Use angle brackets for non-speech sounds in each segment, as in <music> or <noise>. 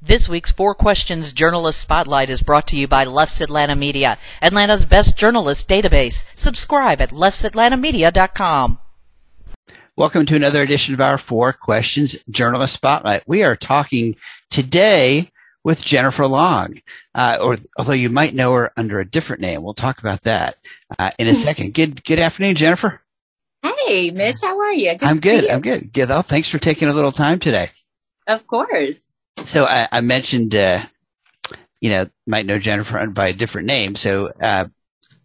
This week's Four Questions Journalist Spotlight is brought to you by Leff's Atlanta Media, Atlanta's best journalist database. Subscribe at leffsatlantamedia.com. Welcome to another edition of our Four Questions Journalist Spotlight. We are talking today with Jennifer Long, uh, or although you might know her under a different name. We'll talk about that uh, in a second. Good, good afternoon, Jennifer. Hey, Mitch, how are you? Good I'm good. I'm good. Good. Well, thanks for taking a little time today. Of course. So I, I mentioned, uh, you know, might know Jennifer by a different name. So uh,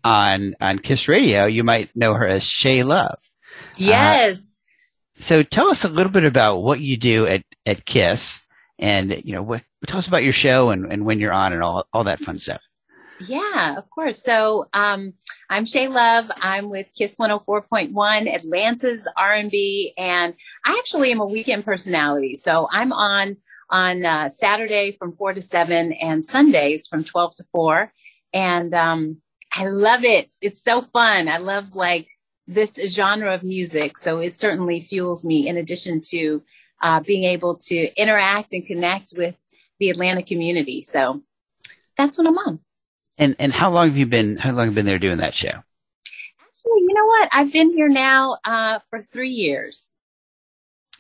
on on Kiss Radio, you might know her as Shea Love. Yes. Uh, so tell us a little bit about what you do at at Kiss, and you know, what, tell us about your show and, and when you're on and all all that fun stuff. Yeah, of course. So um, I'm Shea Love. I'm with Kiss 104.1, Atlanta's R&B, and I actually am a weekend personality. So I'm on on uh, Saturday from 4 to 7 and Sundays from 12 to 4. And um, I love it. It's so fun. I love like this genre of music. So it certainly fuels me in addition to uh, being able to interact and connect with the Atlanta community. So that's what I'm on. And and how long have you been how long have you been there doing that show? Actually, you know what? I've been here now uh, for three years.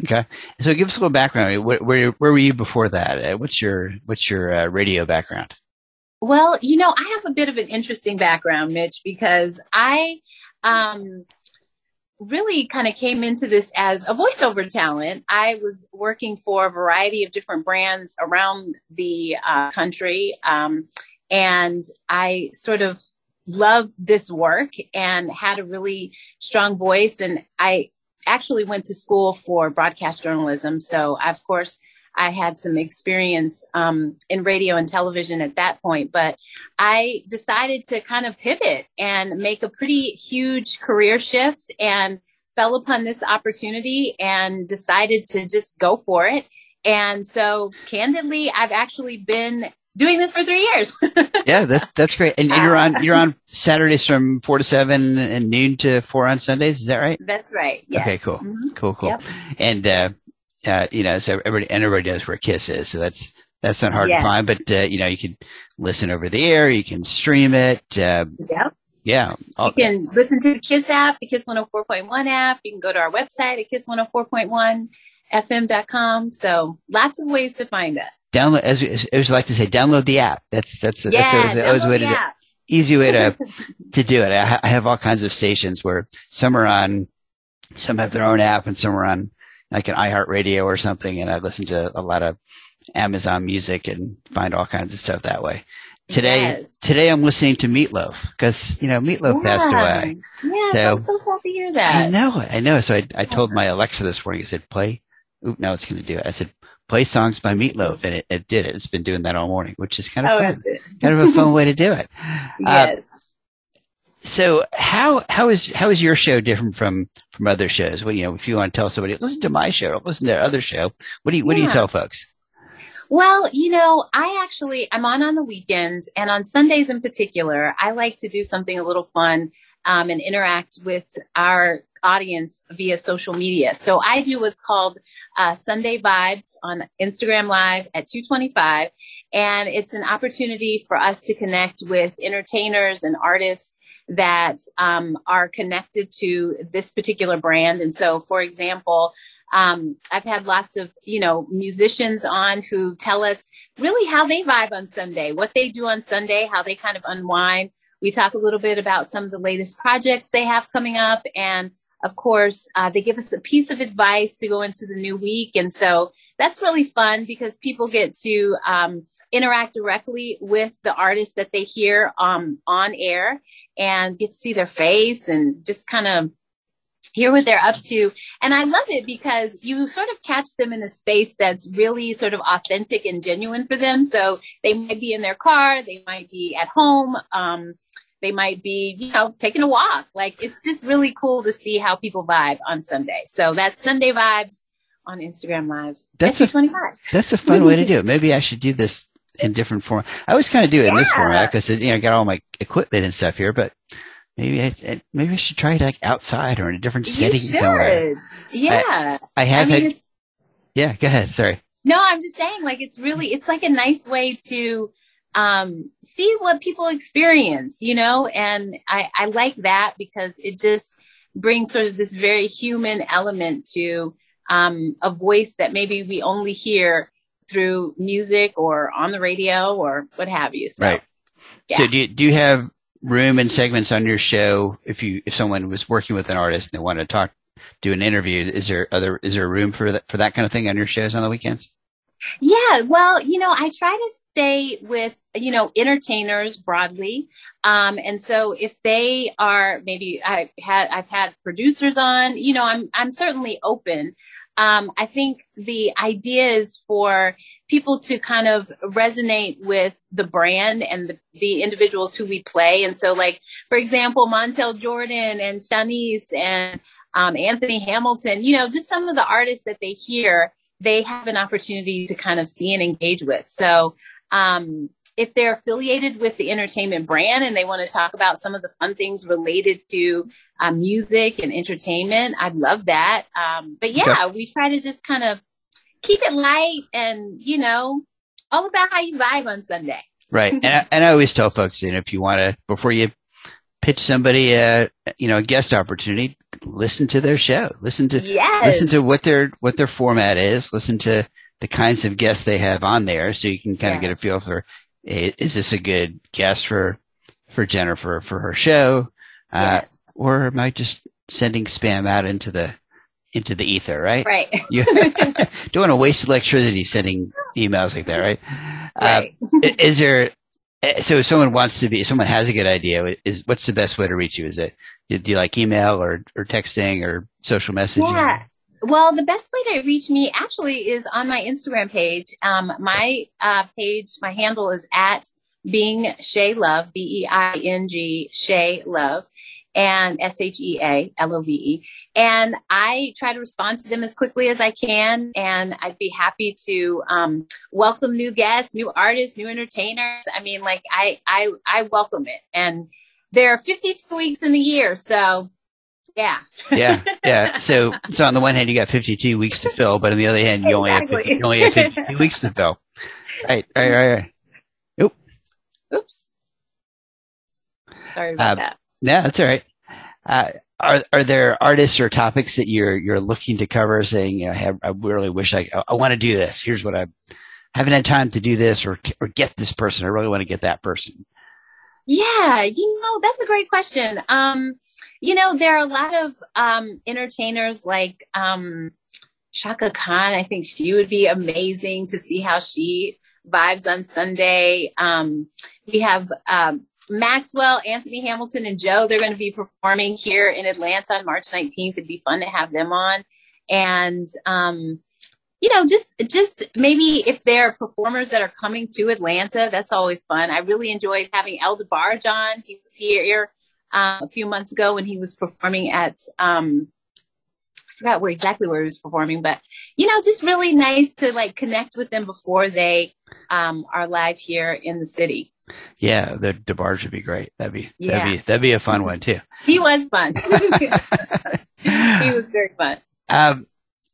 Okay, so give us a little background. Where where, where were you before that? Uh, what's your what's your uh, radio background? Well, you know, I have a bit of an interesting background, Mitch, because I um, really kind of came into this as a voiceover talent. I was working for a variety of different brands around the uh, country, um, and I sort of loved this work and had a really strong voice. And I actually went to school for broadcast journalism. So, of course, I had some experience um, in radio and television at that point, but I decided to kind of pivot and make a pretty huge career shift and fell upon this opportunity and decided to just go for it. And so, candidly, I've actually been doing this for three years. <laughs> yeah, that's that's great. And, you're on you're on Saturdays from four to seven and noon to four on Sundays. Is that right? That's right. Yes. Okay, cool, mm-hmm. cool, cool. Yep. And uh, uh, you know, so everybody and everybody knows where Kiss is, so that's that's not hard yes. to find. But uh, you know, you can listen over the air, you can stream it. Uh, yep. Yeah. All, you can listen to the Kiss app, the Kiss 104.1 app. You can go to our website at Kiss 104.1 fm.com. So lots of ways to find us. Download, as, as I like to say, download the app. That's, that's, yeah, that's always, a way to do Easy way to, <laughs> to do it. I, I have all kinds of stations where some are on, some have their own app and some are on like an iHeartRadio or something. And I listen to a lot of Amazon music and find all kinds of stuff that way. Today, yes. today I'm listening to Meatloaf because you know Meatloaf yeah. passed away. Yeah, so, I'm so sad to hear that. I know, I know. So I, I told my Alexa this morning. I said, "Play oop, now it's going to do it. I said, play songs by Meatloaf, and it, it did it. It's been doing that all morning, which is kind of oh, fun. <laughs> kind of a fun way to do it. Yes. Uh, so how how is how is your show different from from other shows? Well, you know, if you want to tell somebody, listen to my show, listen to their other show. What do you what yeah. do you tell folks? Well, you know, I actually I'm on on the weekends and on Sundays in particular. I like to do something a little fun um, and interact with our audience via social media. So I do what's called uh, Sunday Vibes on Instagram Live at 225. And it's an opportunity for us to connect with entertainers and artists that um, are connected to this particular brand. And so, for example, um, I've had lots of, you know, musicians on who tell us really how they vibe on Sunday, what they do on Sunday, how they kind of unwind. We talk a little bit about some of the latest projects they have coming up and of course, uh, they give us a piece of advice to go into the new week. And so that's really fun because people get to um, interact directly with the artist that they hear um, on air and get to see their face and just kind of hear what they're up to. And I love it because you sort of catch them in a space that's really sort of authentic and genuine for them. So they might be in their car, they might be at home. Um, they might be, you know, taking a walk. Like it's just really cool to see how people vibe on Sunday. So that's Sunday vibes on Instagram Live. That's a 25. That's a fun way to do it. Maybe I should do this in different form. I always kind of do it yeah. in this format because you know I got all my equipment and stuff here, but maybe I, maybe I should try it like outside or in a different setting somewhere. Yeah, I, I have I mean, had. Yeah, go ahead. Sorry. No, I'm just saying, like, it's really, it's like a nice way to um, see what people experience, you know, and I, I like that because it just brings sort of this very human element to um, a voice that maybe we only hear through music or on the radio or what have you. So, right. Yeah. So do you, do you have room and segments on your show if you if someone was working with an artist and they want to talk do an interview is there other is there room for that for that kind of thing on your shows on the weekends yeah well you know i try to stay with you know entertainers broadly um and so if they are maybe i had i've had producers on you know i'm i'm certainly open um, I think the idea is for people to kind of resonate with the brand and the, the individuals who we play. And so, like, for example, Montel Jordan and Shanice and um, Anthony Hamilton, you know, just some of the artists that they hear, they have an opportunity to kind of see and engage with. So, um, if they're affiliated with the entertainment brand and they want to talk about some of the fun things related to um, music and entertainment, I'd love that. Um, but yeah, okay. we try to just kind of keep it light and, you know, all about how you vibe on Sunday. Right. and, I, <laughs> and I always tell folks, you know, if you want to, before you pitch somebody a, you know, a guest opportunity, listen to their show, listen to, yes. listen to what their, what their format is, listen to, the kinds of guests they have on there so you can kind of get a feel for is this a good guest for for Jennifer for her show, uh, yeah. or am I just sending spam out into the into the ether? Right. Right. you <laughs> don't want to waste electricity sending emails like that, right? Uh, right. Uh, is there? Eh, so if someone wants to be, if someone has a good idea, is what's the best way to reach you? Is it do you like email or or texting or social messaging? Yeah. Well, the best way to reach me actually is on my Instagram page. Um, my uh, page, my handle is at being Shea Love, B E I N G Shea Love, and S H E A L O V E. And I try to respond to them as quickly as I can. And I'd be happy to um, welcome new guests, new artists, new entertainers. I mean, like I, I, I welcome it. And there are 52 weeks in the year, so yeah. yeah. Yeah. <laughs> So, so on the one hand, you got 52 weeks to fill, but on the other hand, you exactly. only have 50, you only have 52 weeks to fill. <laughs> Right. Right. Right. right. Oop. Oops. Sorry about uh, that. Yeah, that's all right. Uh, are are there artists or topics that you're you're looking to cover? Saying, you know, I, I really wish I I want to do this. Here's what I haven't had time to do this, or or get this person. I really want to get that person. Yeah, you know, that's a great question. Um, you know, there are a lot of um, entertainers like um, Chaka Khan. I think she would be amazing to see how she vibes on Sunday. Um, we have um, Maxwell, Anthony Hamilton, and Joe. They're going to be performing here in Atlanta on March 19th. It'd be fun to have them on. And um, you know, just just maybe if there are performers that are coming to Atlanta, that's always fun. I really enjoyed having El DeBarge on. He was here uh, a few months ago when he was performing at um, I forgot where exactly where he was performing, but you know, just really nice to like connect with them before they um, are live here in the city. Yeah, the DeBarge would be great. That'd be yeah. that'd be that'd be a fun one too. he was fun. <laughs> <laughs> he was very fun. Um,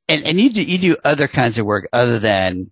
and and you do you do other kinds of work other than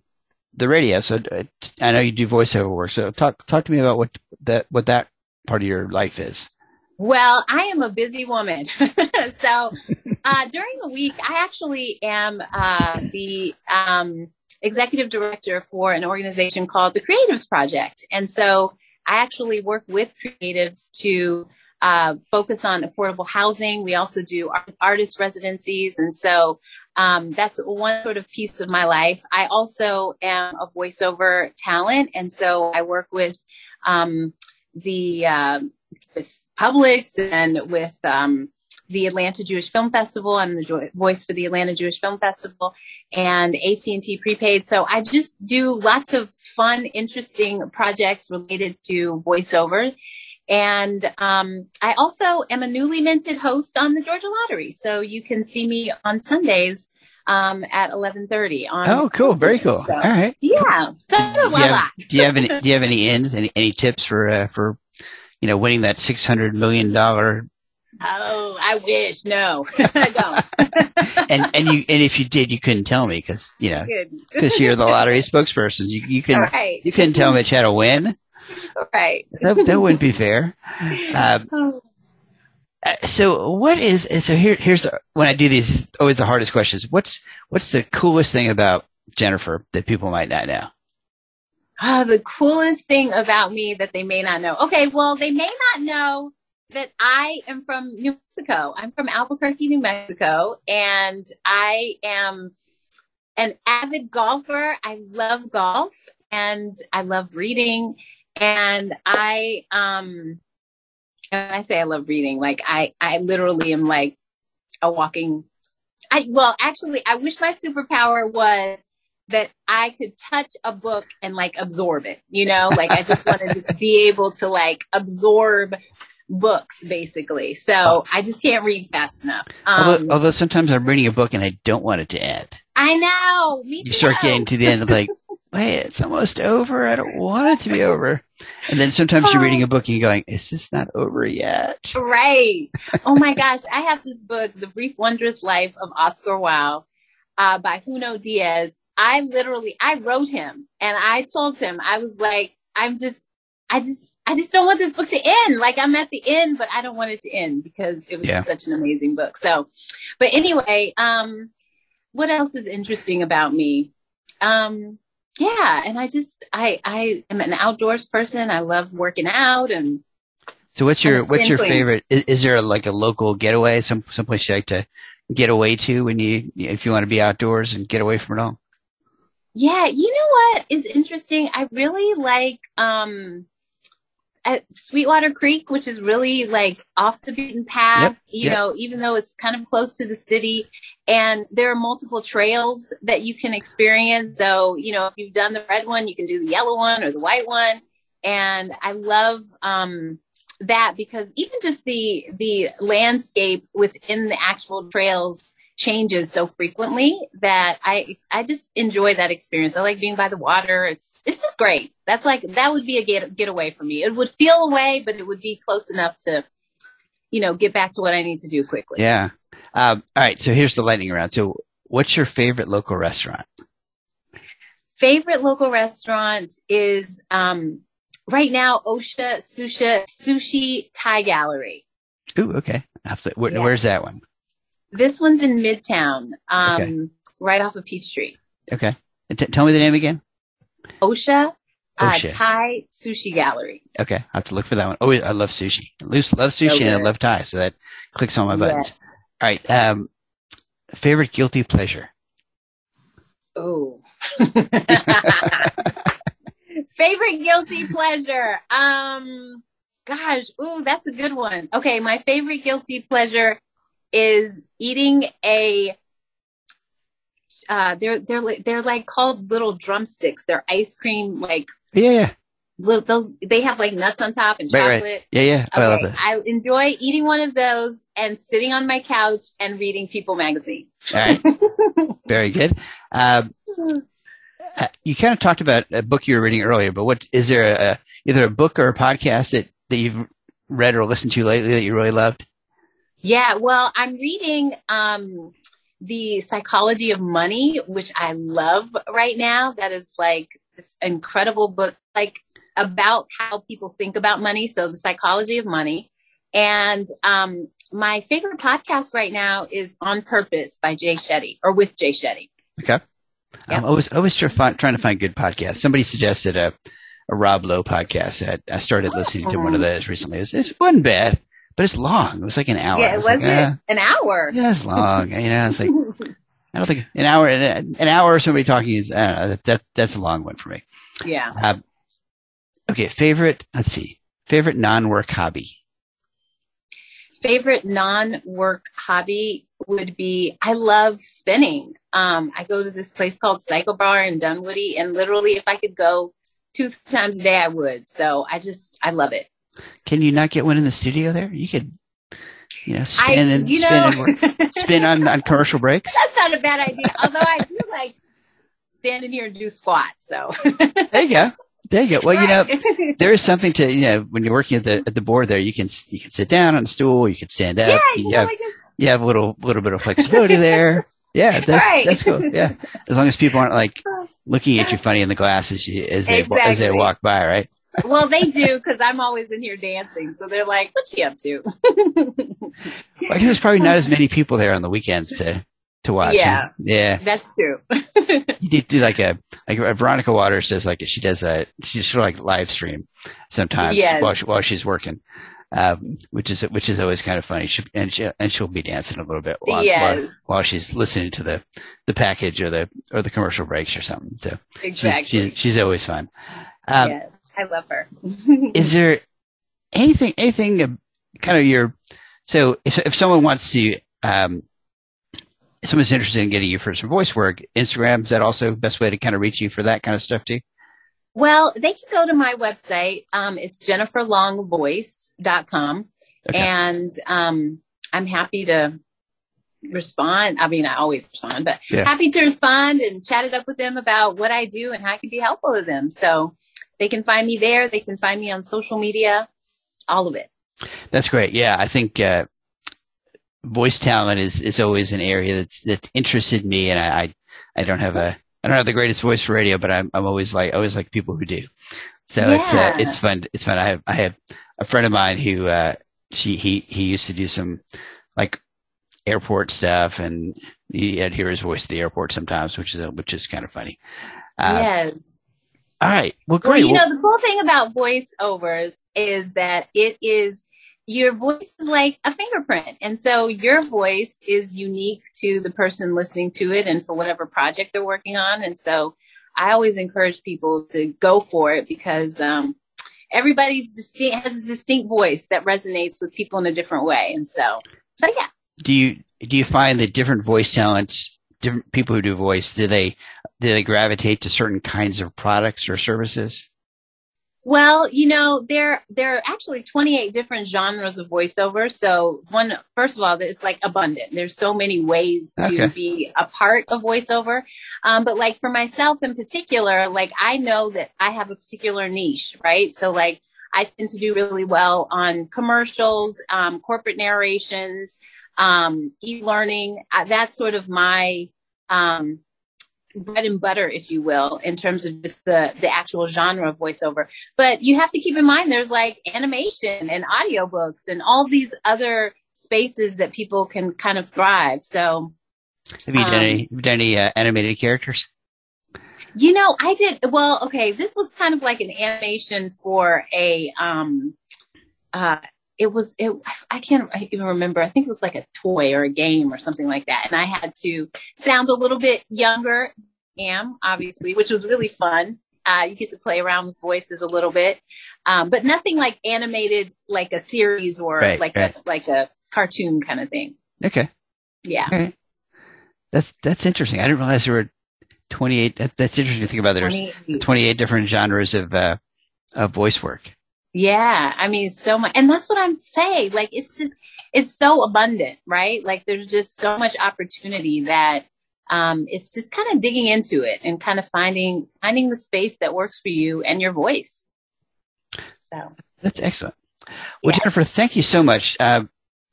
the radio. So uh, I know you do voiceover work. So talk talk to me about what that what that part of your life is. Well, I am a busy woman. <laughs> so <laughs> uh, during the week, I actually am uh, the um, executive director for an organization called the Creatives Project, and so I actually work with creatives to uh, focus on affordable housing. We also do art- artist residencies. And so um, that's one sort of piece of my life. I also am a voiceover talent. And so I work with um, the uh, with Publix and with um, the Atlanta Jewish Film Festival. I'm the voice for the Atlanta Jewish Film Festival and AT&T prepaid. So I just do lots of fun, interesting projects related to voiceover. And um, I also am a newly minted host on the Georgia Lottery, so you can see me on Sundays um, at eleven thirty. On oh, cool, very cool. So, All right, yeah. So, do, you have, do you have any? Do you have any ends? Any any tips for uh, for you know winning that six hundred million dollar? Oh, I wish. No, <laughs> I don't. and and you and if you did, you couldn't tell me because you know because you're the lottery spokesperson. You you <laughs> can right. you couldn't tell Mitch how to win. Right. That, that wouldn't be fair. Um, <laughs> Oh, Uh, so what is so here here's the when I do these always the hardest questions. What's what's the coolest thing about Jennifer that people might not know? Ah, the coolest thing about me that they may not know. Okay, well, they may not know that I am from New Mexico. I'm from Albuquerque, New Mexico, and I am an avid golfer. I love golf and I love reading. And I, um, and I say I love reading, like I, I literally am like a walking, I, well, actually, I wish my superpower was that I could touch a book and like absorb it, you know, like I just wanted to just be able to like absorb books basically. So I just can't read fast enough. Um, although, although sometimes I'm reading a book and I don't want it to end. I know. Me You too. start getting to the end of like, wait, it's almost over. I don't want it to be over. And then sometimes you're reading a book and you're going, is this not over yet? Right. Oh my gosh. I have this book, The Brief Wondrous Life of Oscar Wilde, uh, by Junot Diaz. I literally, I wrote him and I told him, I was like, I'm just, I just, I just don't want this book to end. Like I'm at the end, but I don't want it to end because it was Yeah. such an amazing book. So, but anyway, um, what else is interesting about me? Um, yeah. And I just, I, I am an outdoors person. I love working out and So what's your, what's your favorite? Is, is there like a local getaway, some, someplace you like to get away to when you, if you want to be outdoors and get away from it all? Yeah, you know what is interesting? I really like um at Sweetwater Creek, which is really like off the beaten path, Yep, you yep. know, even though it's kind of close to the city. And there are multiple trails that you can experience. So, you know, if you've done the red one, you can do the yellow one or the white one. And I love um that because even just the the landscape within the actual trails changes so frequently that I I just enjoy that experience. I like being by the water. It's it's just great. That's like that would be a get getaway for me. It would feel away, but it would be close enough to, you know, get back to what I need to do quickly. Yeah. Um, all right. So here's the lightning round. So what's your favorite local restaurant? Favorite local restaurant is um right now Osha Sushi Sushi Thai Gallery. Ooh, okay. To- where, Yeah. Where's that one? This one's in Midtown, um, Okay. right off of Peachtree. Okay. T- tell me the name again. Osha, uh, Thai Sushi Gallery. Okay. I have to look for that one. Oh, I love sushi. I love sushi and I love Thai. So that clicks on my buttons. Yes. All right. Um, favorite guilty pleasure. Oh. <laughs> favorite guilty pleasure. Um gosh, ooh, that's a good one. Okay, my favorite guilty pleasure is eating a uh they're they're they're like called little drumsticks. They're ice cream like Yeah. Those they have like nuts on top and Right, right. chocolate. Yeah. Yeah. Oh, I love this. I enjoy eating one of those and sitting on my couch and reading People magazine. All right. <laughs> Very good. Um, uh, you kind of talked about a book you were reading earlier, but what is there a, either a book or a podcast that, that you've read or listened to lately that you really loved? Yeah, well, I'm reading um The Psychology of Money, which I love right now. That is like this incredible book like about how people think about money, so The Psychology of Money. And um my favorite podcast right now is On Purpose by Jay Shetty or with Jay Shetty. Okay. I'm always, always try, find, trying to find good podcasts. Somebody suggested a, a Rob Lowe podcast. I, I started listening to one of those recently. It, was, it wasn't bad, but it's long. It was like an hour. Yeah, it was like, "Ah, it an hour. Yeah, it's long. <laughs> You know, it's like, <laughs> I don't think an hour, an hour of somebody talking is, I don't know, that, that, that's a long one for me. yeah. Um, okay, favorite. Let's see. Favorite non-work hobby. favorite non-work hobby would be I love spinning. Um, I go to this place called CycleBar in Dunwoody, and literally, if I could go two times a day, I would. So I just I love it. Can you not get one in the studio there? You could, you know, I spin and you spin and work, spin on, on commercial breaks. <laughs> that's not a bad idea. Although I do like standing here and do squats. So There you go. There you go. Well, you know, there is something to you know when you're working at the at the board there. You can you can sit down on a stool. You can stand up. yeah, you, you know, have you have a little little bit of flexibility <laughs> there. Yeah, that's Right. that's cool. Yeah, as long as people aren't like <laughs> looking at you funny in the glass as you as they as they walk by, right? well, they do because I'm always in here dancing. So they're like, "What's she up to?" <laughs> Well, I guess there's probably not as many people there on the weekends to to watch. Yeah. yeah. That's true. <laughs> You do, do like a like Veronica Waters does like she does a she sort of like live stream sometimes while she, while she's working, um, which is which is always kind of funny. She, and she and she'll be dancing a little bit while, Yes. while while she's listening to the the package or the or the commercial breaks or something. So she- exactly. she's she's always fun. Um, yes, I love her. <laughs> Is there anything anything kind of your so if if someone wants to um someone's interested in getting you for some voice work, Instagram is that also the best way to kind of reach you for that kind of stuff too? Well, they can go to my website. Um, it's jenniferlongvoice.com. Okay. And um, I'm happy to respond. I mean, I always respond, but Yeah. happy to respond and chat it up with them about what I do and how I can be helpful to them. So they can find me there. They can find me on social media, all of it. That's great. Yeah, I think uh, voice talent is is always an area that's that's interested me, and I I, I don't have a I don't have the greatest voice for radio, but I'm I'm always like always like people who do. So it's uh, it's fun. It's fun. I have I have a friend of mine who uh, she he he used to do some like airport stuff, and he had hear his voice at the airport sometimes, which is which is kind of funny. Uh, yes. All right. Well, Well, great. you Well- know, the cool thing about voiceovers is that it is your voice is like a fingerprint. And so your voice is unique to the person listening to it and for whatever project they're working on. And so I always encourage people to go for it because um, everybody's distinct has a distinct voice that resonates with people in a different way. And so, so yeah. do you do you find that different voice talents, different people who do voice, do they do they gravitate to certain kinds of products or services? Well, you know, there there are actually 28 different genres of voiceover. So one first of all, it's like abundant. There's so many ways to Okay. be a part of voiceover. Um, but like for myself in particular, like I know that I have a particular niche, right? So like I tend to do really well on commercials, um, corporate narrations, um, e-learning. Uh, that's sort of my um, bread and butter, if you will, in terms of just the the actual genre of voiceover. But you have to keep in mind there's like animation and audiobooks and all these other spaces that people can kind of thrive. So, Have you done Um, any, done any uh, animated characters? you know, I did well, okay, this was kind of like an animation for a um uh it was it I can't even remember. I think it was like a toy or a game or something like that. And I had to sound a little bit younger, am obviously, which was really fun. Uh, you get to play around with voices a little bit, um, but nothing like animated, like a series or Right, like right. a like a cartoon kind of thing. Okay, Yeah, that's that's interesting. I didn't realize there were twenty eight. That, that's interesting to think about. There's 28. twenty eight different genres of uh, of voice work. Yeah, I mean, so much, and that's what I'm saying. Like, it's just, it's so abundant, right? Like, there's just so much opportunity that, um, it's just kind of digging into it and kind of finding, finding the space that works for you and your voice. So, That's excellent. Well, Yeah. Jennifer, thank you so much. Uh,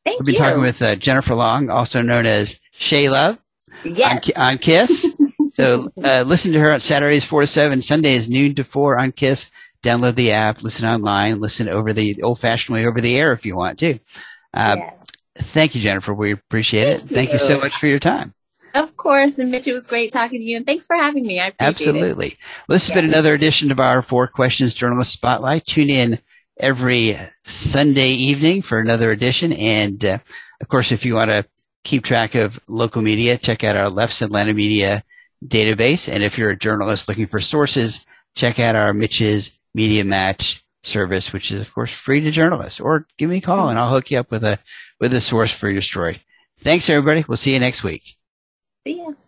thank we've been you. talking with uh, Jennifer Long, also known as Shea Love. on, yes, Ki- on Kiss. <laughs> so uh, listen to her on Saturdays four to seven, Sundays noon to four on Kiss. Download the app, listen online, listen over the old-fashioned way over the air if you want to. Uh, yes. Thank you, Jennifer. We appreciate it. Thank Thank you you. so much for your time. Of course. And Mitch, it was great talking to you, and thanks for having me. I appreciate it. Absolutely. Well, this has been another edition of our Four Questions Journalist Spotlight. Tune in every Sunday evening for another edition. And uh, of course, if you want to keep track of local media, check out our Leff's Atlanta Media database. And if you're a journalist looking for sources, check out our Mitch's Media Match service, which is of course free to journalists. Or give me a call and I'll hook you up with a with a source for your story. Thanks, everybody. We'll see you next week. See ya.